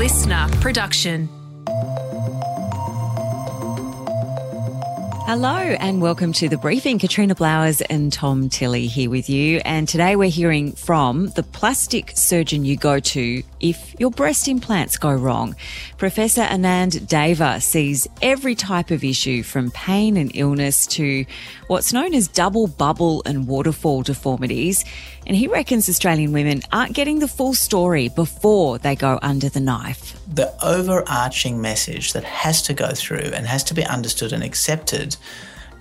listener production. Hello and welcome to the briefing. Katrina Blowers and Tom Tilley here with you. And today we're hearing from the plastic surgeon you go to if your breast implants go wrong. Professor Anand Deva sees every type of issue from pain and illness to what's known as double bubble and waterfall deformities. And he reckons Australian women aren't getting the full story before they go under the knife. The overarching message that has to go through and has to be understood and accepted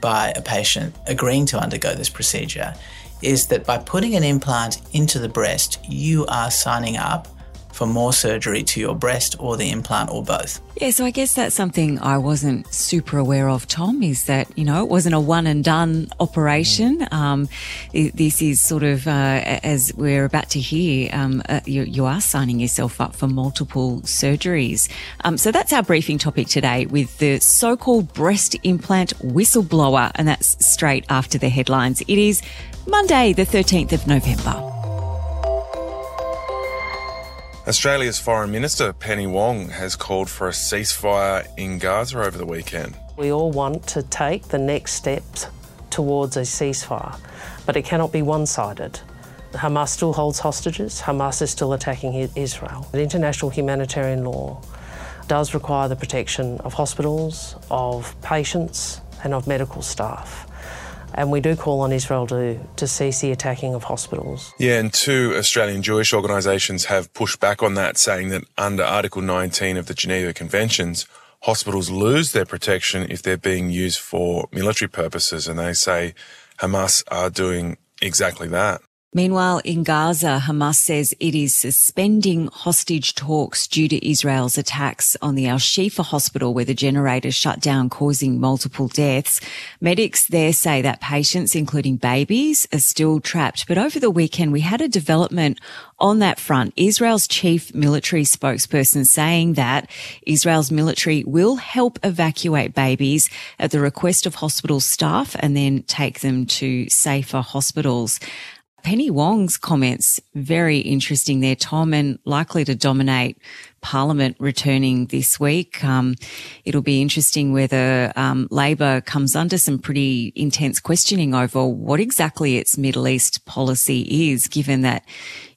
by a patient agreeing to undergo this procedure is that by putting an implant into the breast, you are signing up for more surgery to your breast or the implant or both. Yeah, so I guess that's something I wasn't super aware of, Tom, is that, you know, it wasn't a one and done operation. Um, this is sort of, uh, as we're about to hear, um, uh, you, you, are signing yourself up for multiple surgeries. Um, so that's our briefing topic today with the so called breast implant whistleblower, and that's straight after the headlines. It is Monday, the 13th of November. Australia's Foreign Minister Penny Wong has called for a ceasefire in Gaza over the weekend. We all want to take the next steps towards a ceasefire, but it cannot be one sided. Hamas still holds hostages, Hamas is still attacking Israel. The international humanitarian law does require the protection of hospitals, of patients, and of medical staff. And we do call on Israel to, to cease the attacking of hospitals. Yeah, and two Australian Jewish organisations have pushed back on that, saying that under Article 19 of the Geneva Conventions, hospitals lose their protection if they're being used for military purposes. And they say Hamas are doing exactly that. Meanwhile, in Gaza, Hamas says it is suspending hostage talks due to Israel's attacks on the Al Shifa hospital where the generator shut down causing multiple deaths. Medics there say that patients, including babies, are still trapped. But over the weekend, we had a development on that front. Israel's chief military spokesperson saying that Israel's military will help evacuate babies at the request of hospital staff and then take them to safer hospitals. Penny Wong's comments, very interesting there, Tom, and likely to dominate Parliament returning this week. Um, it'll be interesting whether um, Labor comes under some pretty intense questioning over what exactly its Middle East policy is, given that,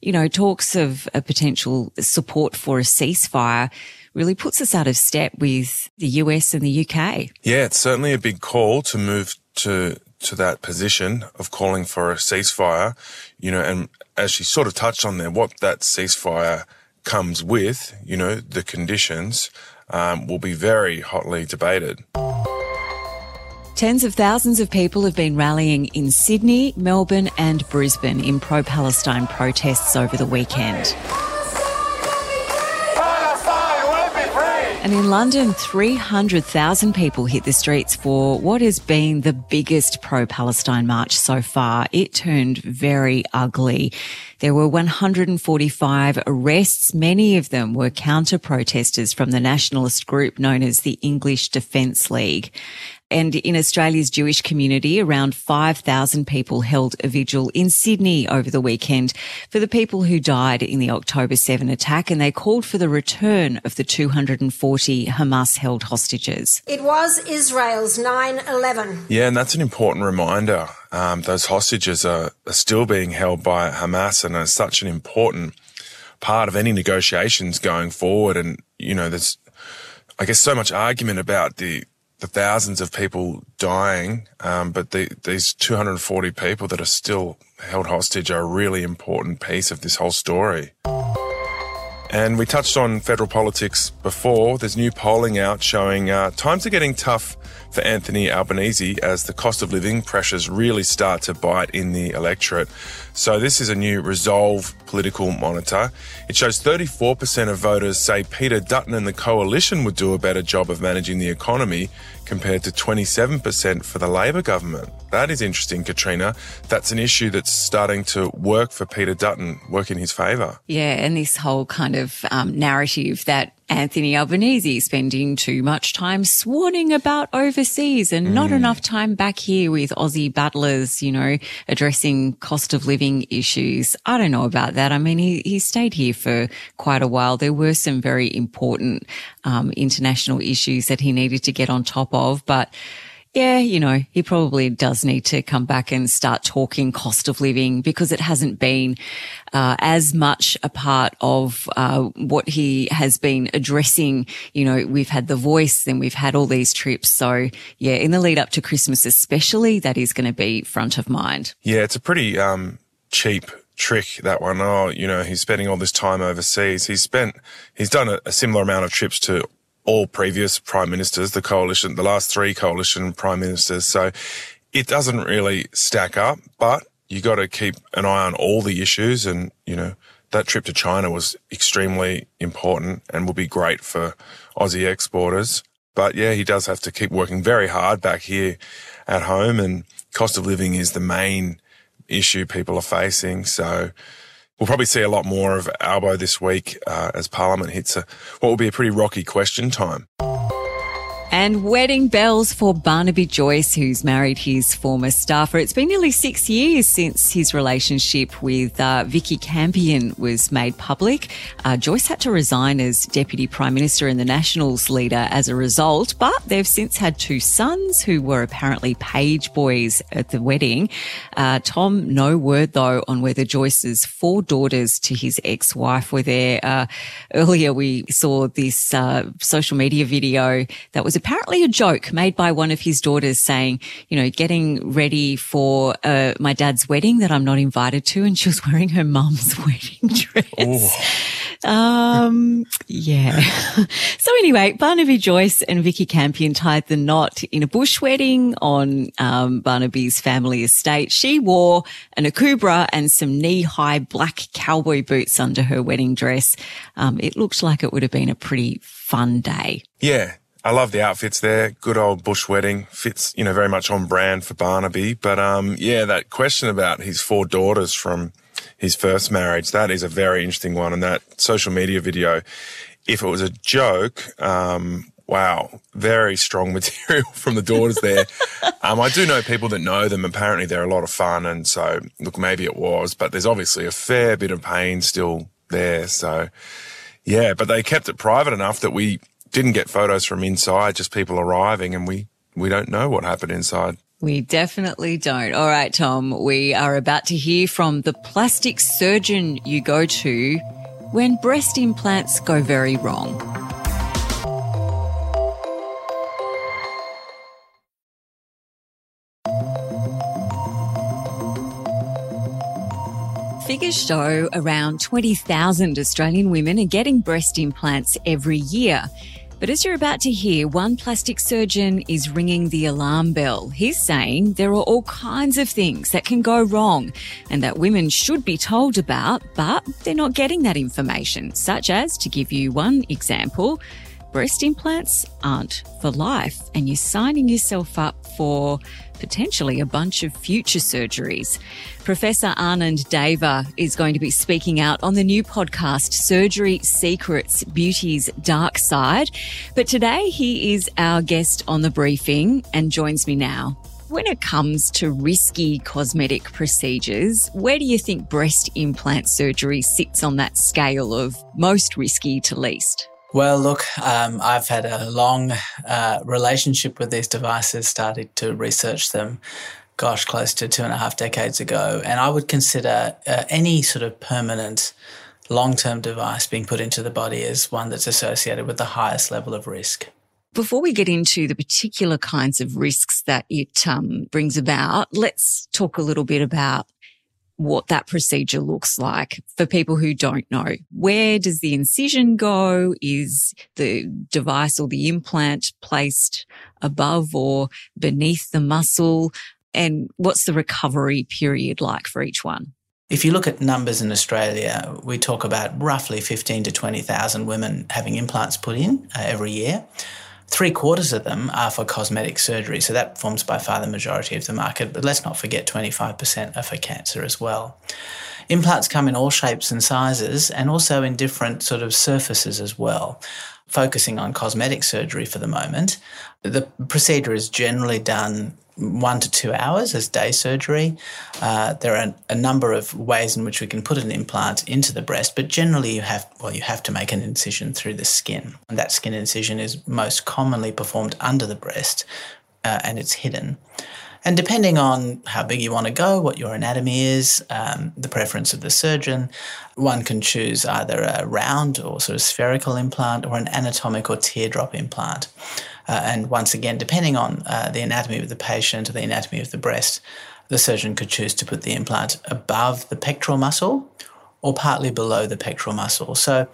you know, talks of a potential support for a ceasefire really puts us out of step with the US and the UK. Yeah, it's certainly a big call to move to to that position of calling for a ceasefire, you know, and as she sort of touched on there, what that ceasefire comes with, you know, the conditions um, will be very hotly debated. Tens of thousands of people have been rallying in Sydney, Melbourne, and Brisbane in pro Palestine protests over the weekend. And in London, 300,000 people hit the streets for what has been the biggest pro-Palestine march so far. It turned very ugly. There were 145 arrests. Many of them were counter protesters from the nationalist group known as the English Defence League. And in Australia's Jewish community, around 5,000 people held a vigil in Sydney over the weekend for the people who died in the October 7 attack. And they called for the return of the 240 Hamas held hostages. It was Israel's 9 11. Yeah, and that's an important reminder. Um, those hostages are, are still being held by Hamas and are such an important part of any negotiations going forward. And, you know, there's, I guess, so much argument about the, the thousands of people dying, um, but the, these 240 people that are still held hostage are a really important piece of this whole story. And we touched on federal politics before. There's new polling out showing uh, times are getting tough for Anthony Albanese as the cost of living pressures really start to bite in the electorate. So this is a new Resolve political monitor. It shows 34% of voters say Peter Dutton and the coalition would do a better job of managing the economy compared to 27% for the Labor government. That is interesting, Katrina. That's an issue that's starting to work for Peter Dutton, work in his favour. Yeah, and this whole kind of um, narrative that Anthony Albanese spending too much time swanning about overseas and not mm. enough time back here with Aussie battlers, you know, addressing cost of living issues. I don't know about that. I mean, he, he stayed here for quite a while. There were some very important um, international issues that he needed to get on top of, but yeah, you know, he probably does need to come back and start talking cost of living because it hasn't been uh, as much a part of uh, what he has been addressing. You know, we've had the voice, then we've had all these trips. So yeah, in the lead up to Christmas, especially, that is going to be front of mind. Yeah, it's a pretty um, cheap trick that one. Oh, you know, he's spending all this time overseas. He's spent, he's done a, a similar amount of trips to all previous prime ministers, the coalition, the last three coalition prime ministers. So it doesn't really stack up, but you got to keep an eye on all the issues. And, you know, that trip to China was extremely important and will be great for Aussie exporters. But yeah, he does have to keep working very hard back here at home and cost of living is the main issue people are facing. So We'll probably see a lot more of Albo this week uh, as Parliament hits a, what will be a pretty rocky question time. And wedding bells for Barnaby Joyce, who's married his former staffer. It's been nearly six years since his relationship with uh, Vikki Campion was made public. Uh, Joyce had to resign as Deputy Prime Minister and the Nationals leader as a result, but they've since had two sons who were apparently page boys at the wedding. Uh, Tom, no word though on whether Joyce's four daughters to his ex-wife were there. Uh, earlier we saw this uh, social media video that was apparently a joke made by one of his daughters saying, you know, getting ready for uh, my dad's wedding that I'm not invited to. And she was wearing her mum's wedding dress. Um, yeah. so anyway, Barnaby Joyce and Vikki Campion tied the knot in a bush wedding on um, Barnaby's family estate. She wore an akubra and some knee-high black cowboy boots under her wedding dress. Um, it looked like it would have been a pretty fun day. Yeah, I love the outfits there. Good old bush wedding fits, you know, very much on brand for Barnaby. But, um, yeah, that question about his four daughters from his first marriage, that is a very interesting one. And that social media video, if it was a joke, um, wow, very strong material from the daughters there. um, I do know people that know them. Apparently they're a lot of fun. And so, look, maybe it was, but there's obviously a fair bit of pain still there. So, yeah, but they kept it private enough that we, didn't get photos from inside, just people arriving, and we we don't know what happened inside. We definitely don't. All right, Tom, we are about to hear from the plastic surgeon you go to when breast implants go very wrong. Figures show around 20,000 Australian women are getting breast implants every year. But as you're about to hear, one plastic surgeon is ringing the alarm bell. He's saying there are all kinds of things that can go wrong and that women should be told about, but they're not getting that information, such as, to give you one example, breast implants aren't for life and you're signing yourself up for potentially a bunch of future surgeries. Professor Anand Deva is going to be speaking out on the new podcast, Surgery Secrets Beauty's Dark Side. But today he is our guest on the briefing and joins me now. When it comes to risky cosmetic procedures, where do you think breast implant surgery sits on that scale of most risky to least? Well, look, um, I've had a long uh, relationship with these devices, started to research them, gosh, close to two and a half decades ago. And I would consider uh, any sort of permanent long term device being put into the body as one that's associated with the highest level of risk. Before we get into the particular kinds of risks that it um, brings about, let's talk a little bit about what that procedure looks like for people who don't know. Where does the incision go? Is the device or the implant placed above or beneath the muscle? And what's the recovery period like for each one? If you look at numbers in Australia, we talk about roughly 15 to 20,000 women having implants put in uh, every year. Three quarters of them are for cosmetic surgery, so that forms by far the majority of the market. But let's not forget 25% are for cancer as well. Implants come in all shapes and sizes and also in different sort of surfaces as well. focusing on cosmetic surgery for the moment. The procedure is generally done one to two hours as day surgery. Uh, there are a number of ways in which we can put an implant into the breast, but generally you have well you have to make an incision through the skin, and that skin incision is most commonly performed under the breast, uh, and it's hidden. And depending on how big you want to go, what your anatomy is, um, the preference of the surgeon, one can choose either a round or sort of spherical implant or an anatomic or teardrop implant. Uh, and once again, depending on uh, the anatomy of the patient or the anatomy of the breast, the surgeon could choose to put the implant above the pectoral muscle or partly below the pectoral muscle. So,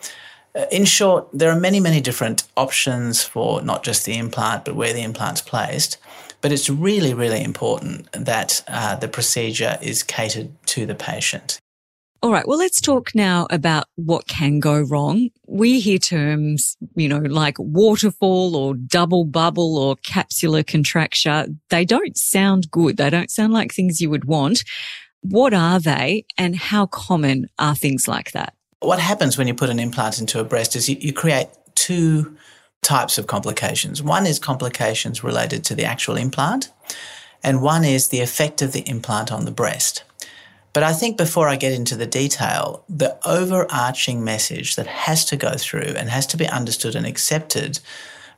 uh, in short, there are many, many different options for not just the implant, but where the implant's placed. But it's really, really important that uh, the procedure is catered to the patient. All right. Well, let's talk now about what can go wrong. We hear terms, you know, like waterfall or double bubble or capsular contracture. They don't sound good. They don't sound like things you would want. What are they and how common are things like that? What happens when you put an implant into a breast is you, you create two types of complications. One is complications related to the actual implant, and one is the effect of the implant on the breast. But I think before I get into the detail, the overarching message that has to go through and has to be understood and accepted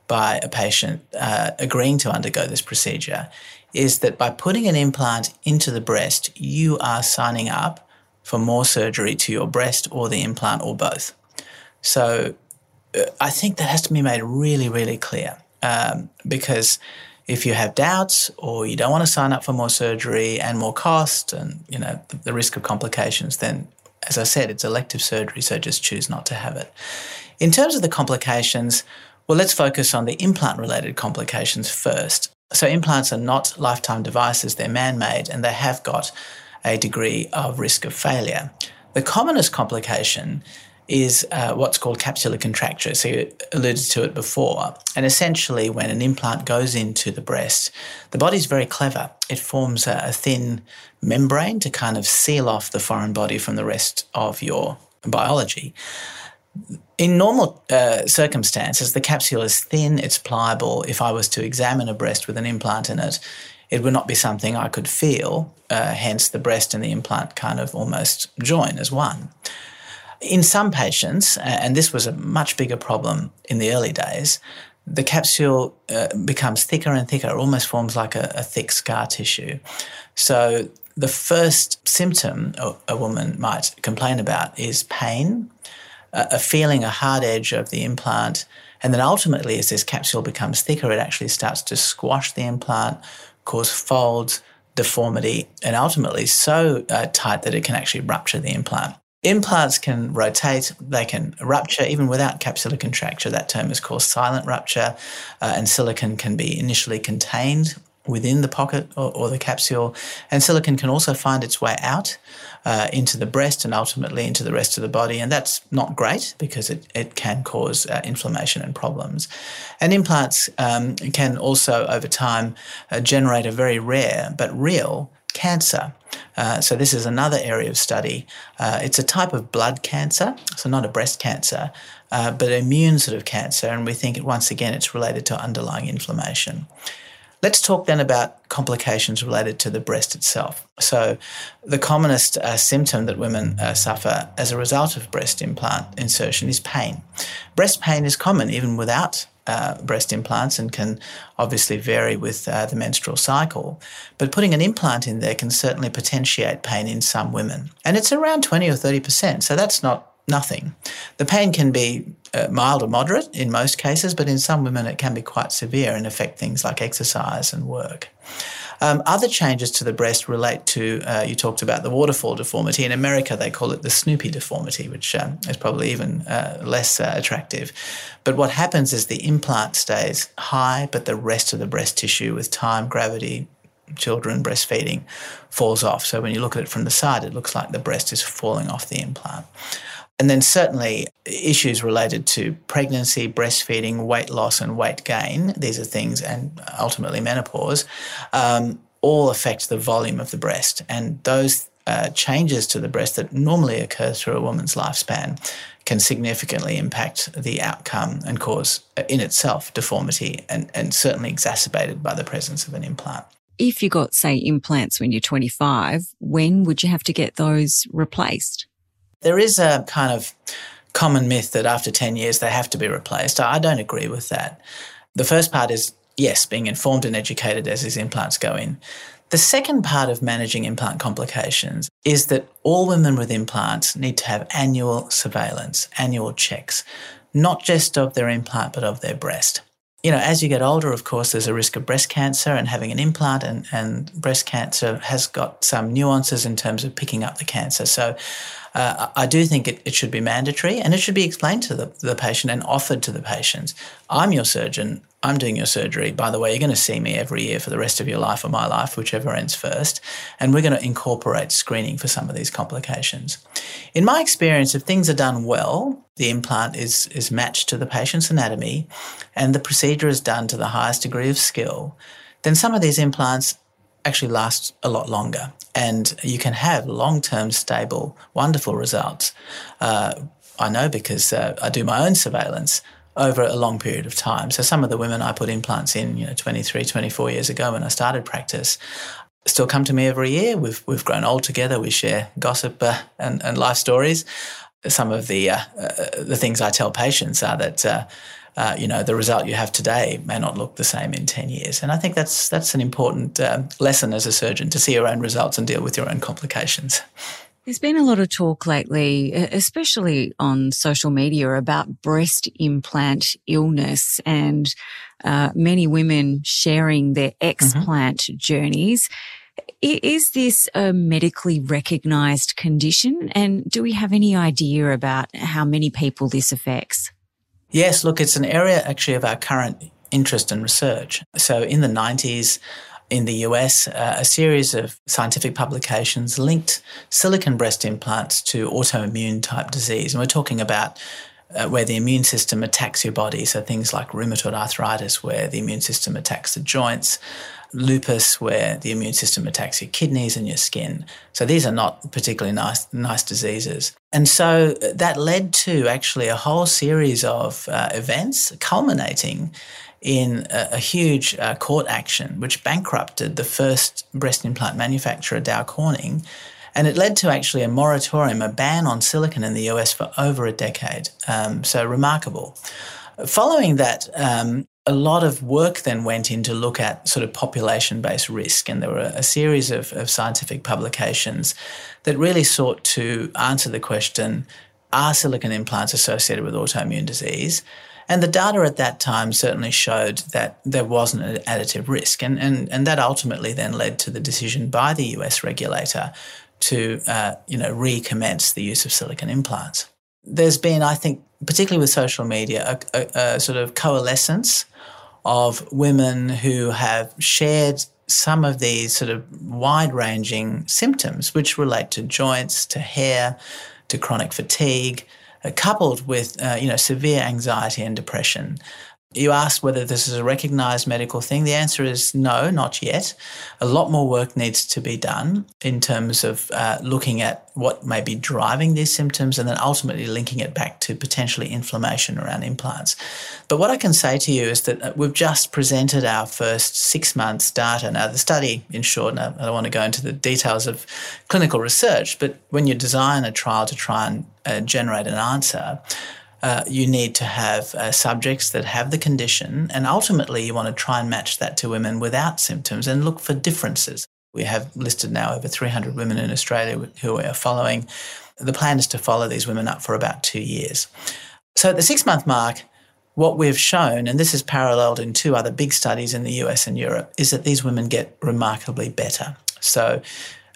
by a patient uh, agreeing to undergo this procedure is that by putting an implant into the breast, you are signing up for more surgery to your breast or the implant or both. So I think that has to be made really, really clear um, because if you have doubts or you don't want to sign up for more surgery and more cost and you know the, the risk of complications, then as I said, it's elective surgery, so just choose not to have it. In terms of the complications, well, let's focus on the implant related complications first. So, implants are not lifetime devices, they're man made, and they have got a degree of risk of failure. The commonest complication is uh, what's called capsular contracture. So you alluded to it before. And essentially, when an implant goes into the breast, the body's very clever. It forms a, a thin membrane to kind of seal off the foreign body from the rest of your biology. In normal uh, circumstances, the capsule is thin, it's pliable. If I was to examine a breast with an implant in it, it would not be something I could feel, uh, hence, the breast and the implant kind of almost join as one. In some patients, and this was a much bigger problem in the early days, the capsule uh, becomes thicker and thicker, almost forms like a, a thick scar tissue. So, the first symptom a woman might complain about is pain, a feeling, a hard edge of the implant. And then ultimately, as this capsule becomes thicker, it actually starts to squash the implant, cause folds, deformity, and ultimately so uh, tight that it can actually rupture the implant. Implants can rotate, they can rupture even without capsular contracture. That term is called silent rupture, uh, and silicon can be initially contained within the pocket or, or, the capsule. And silicon can also find its way out uh, into the breast and ultimately into the rest of the body. And that's not great because it, it can cause uh, inflammation and problems. And implants um, can also, over time, uh, generate a very rare but real cancer. Uh, so this is another area of study. Uh, it's a type of blood cancer, so not a breast cancer, uh, but immune sort of cancer, and we think once again it's related to underlying inflammation. Let's talk then about complications related to the breast itself. So, the commonest uh, symptom that women uh, suffer as a result of breast implant insertion is pain. Breast pain is common even without uh, breast implants and can obviously vary with uh, the menstrual cycle. But putting an implant in there can certainly potentiate pain in some women. And it's around 20 or 30%, so that's not nothing. The pain can be uh, mild or moderate in most cases, but in some women it can be quite severe and affect things like exercise and work. Um, other changes to the breast relate to, uh, you talked about the waterfall deformity. In America, they call it the Snoopy deformity, which um, is probably even uh, less uh, attractive. But what happens is the implant stays high, but the rest of the breast tissue, with time, gravity, children breastfeeding, falls off. So when you look at it from the side, it looks like the breast is falling off the implant. And then certainly issues related to pregnancy, breastfeeding, weight loss, and weight gain. These are things, and ultimately menopause, um, all affect the volume of the breast. And those uh, changes to the breast that normally occur through a woman's lifespan can significantly impact the outcome and cause, uh, in itself, deformity and, and certainly exacerbated by the presence of an implant. If you got, say, implants when you're 25, when would you have to get those replaced? There is a kind of common myth that after 10 years they have to be replaced. I don't agree with that. The first part is yes, being informed and educated as these implants go in. The second part of managing implant complications is that all women with implants need to have annual surveillance, annual checks, not just of their implant, but of their breast. You know, as you get older, of course, there's a risk of breast cancer, and having an implant and, and breast cancer has got some nuances in terms of picking up the cancer. So uh, I do think it, it, should be mandatory and it should be explained to the, the patient and offered to the patients. I'm your surgeon. I'm doing your surgery. By the way, you're going to see me every year for the rest of your life or my life, whichever ends first. And we're going to incorporate screening for some of these complications. In my experience, if things are done well, the implant is, is matched to the patient's anatomy and the procedure is done to the highest degree of skill, then some of these implants actually last a lot longer and you can have long term, stable, wonderful results. Uh, I know because uh, I do my own surveillance over a long period of time. So some of the women I put implants in, you know, 23, 24 years ago when I started practice, still come to me every year. We've we've grown old together. We share gossip uh, and, and life stories. Some of the uh, uh, the things I tell patients are that uh, you know, the result you have today may not look the same in 10 years. And I think that's, that's an important um, lesson as a surgeon to see your own results and deal with your own complications. There's been a lot of talk lately, especially on social media, about breast implant illness and uh, many women sharing their explant mm-hmm. journeys. Is this a medically recognized condition? And do we have any idea about how many people this affects? Yes, look, it's an area actually of our current interest and research. So in the 90s, in the US, uh, a series of scientific publications linked silicon breast implants to autoimmune type disease. And we're talking about uh, where the immune system attacks your body. So things like rheumatoid arthritis, where the immune system attacks the joints, lupus, where the immune system attacks your kidneys and your skin. So these are not particularly nice, nice diseases. And so uh, that led to actually a whole series of uh, events culminating in a, a huge uh, court action which bankrupted the first breast implant manufacturer, Dow Corning. And it led to actually a moratorium, a ban on silicon in the US for over a decade. Um, so remarkable. Following that, um, a lot of work then went in to look at sort of population based risk. And there were a series of, of scientific publications that really sought to answer the question are silicon implants associated with autoimmune disease? And the data at that time certainly showed that there wasn't an additive risk. And, and, and that ultimately then led to the decision by the US regulator to uh, you know, recommence the use of silicon implants. There's been, I think, particularly with social media, a, a, a sort of coalescence of women who have shared some of these sort of wide ranging symptoms, which relate to joints, to hair, to chronic fatigue, uh, coupled with uh, you know severe anxiety and depression. You asked whether this is a recognized medical thing. The answer is no, not yet. A lot more work needs to be done in terms of uh, looking at what may be driving these symptoms and then ultimately linking it back to potentially inflammation around implants. But what I can say to you is that uh, we've just presented our first six months data. Now, the study, in short, I don't want to go into the details of clinical research, but when you design a trial to try and uh, generate an answer, uh, you need to have uh, subjects that have the condition, and ultimately you want to try and match that to women without symptoms and look for differences. We have listed now over 300 women in Australia who we are following. The plan is to follow these women up for about two years. So at the six month mark, what we've shown, and this is paralleled in two other big studies in the US and Europe, is that these women get remarkably better. So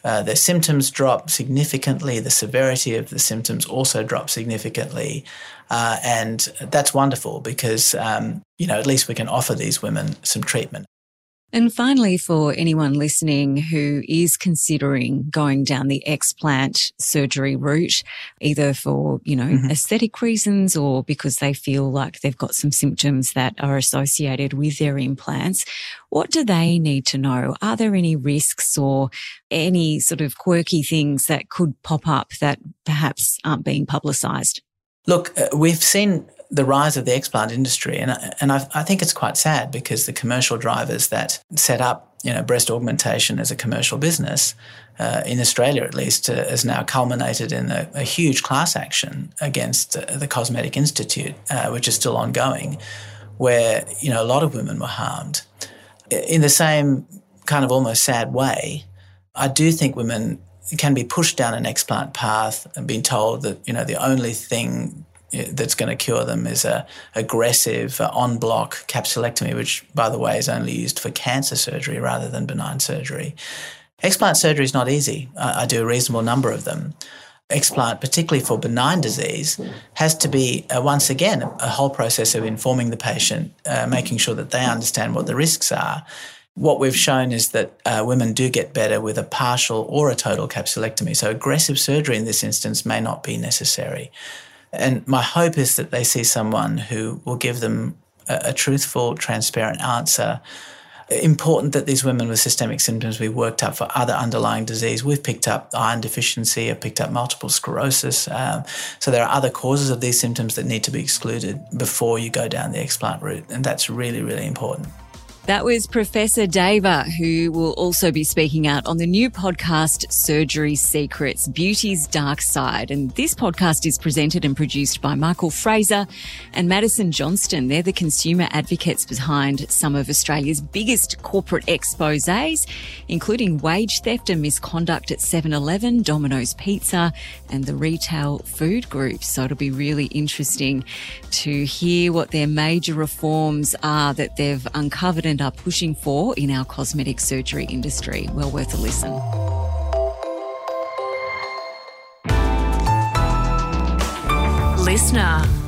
uh, their symptoms drop significantly, the severity of the symptoms also drop significantly. Uh, and that's wonderful because, um, you know, at least we can offer these women some treatment. And finally, for anyone listening who is considering going down the explant surgery route, either for, you know, mm-hmm. aesthetic reasons or because they feel like they've got some symptoms that are associated with their implants, what do they need to know? Are there any risks or any sort of quirky things that could pop up that perhaps aren't being publicised? Look, uh, we've seen the rise of the explant industry, and and I, I, think it's quite sad because the commercial drivers that set up you know breast augmentation as a commercial business uh, in Australia, at least, uh, has now culminated in a, a huge class action against uh, the Cosmetic Institute, uh, which is still ongoing, where you know a lot of women were harmed. In the same kind of almost sad way, I do think women can be pushed down an explant path and being told that you know the only thing that's going to cure them is a aggressive uh, en bloc capsulectomy, which, by the way, is only used for cancer surgery rather than benign surgery. Explant surgery is not easy. I, I do a reasonable number of them. Explant, particularly for benign disease, has to be uh, once again a whole process of informing the patient, uh, making sure that they understand what the risks are. What we've shown is that uh, women do get better with a partial or a total capsulectomy. So, aggressive surgery in this instance may not be necessary. And my hope is that they see someone who will give them a, a truthful, transparent answer. Important that these women with systemic symptoms be worked up for other underlying disease. We've picked up iron deficiency, I've picked up multiple sclerosis. Um, so there are other causes of these symptoms that need to be excluded before you go down the explant route. And that's really, really important. That was Professor Deva, who will also be speaking out on the new podcast, Surgery Secrets Beauty's Dark Side. And this podcast is presented and produced by Michael Fraser and Madison Johnston. They're the consumer advocates behind some of Australia's biggest corporate exposes, including wage theft and misconduct at 7 Eleven, Domino's Pizza, and the retail food group. So it'll be really interesting to hear what their major reforms are that they've uncovered and are pushing for in our cosmetic surgery industry. Well worth a listen. Listener.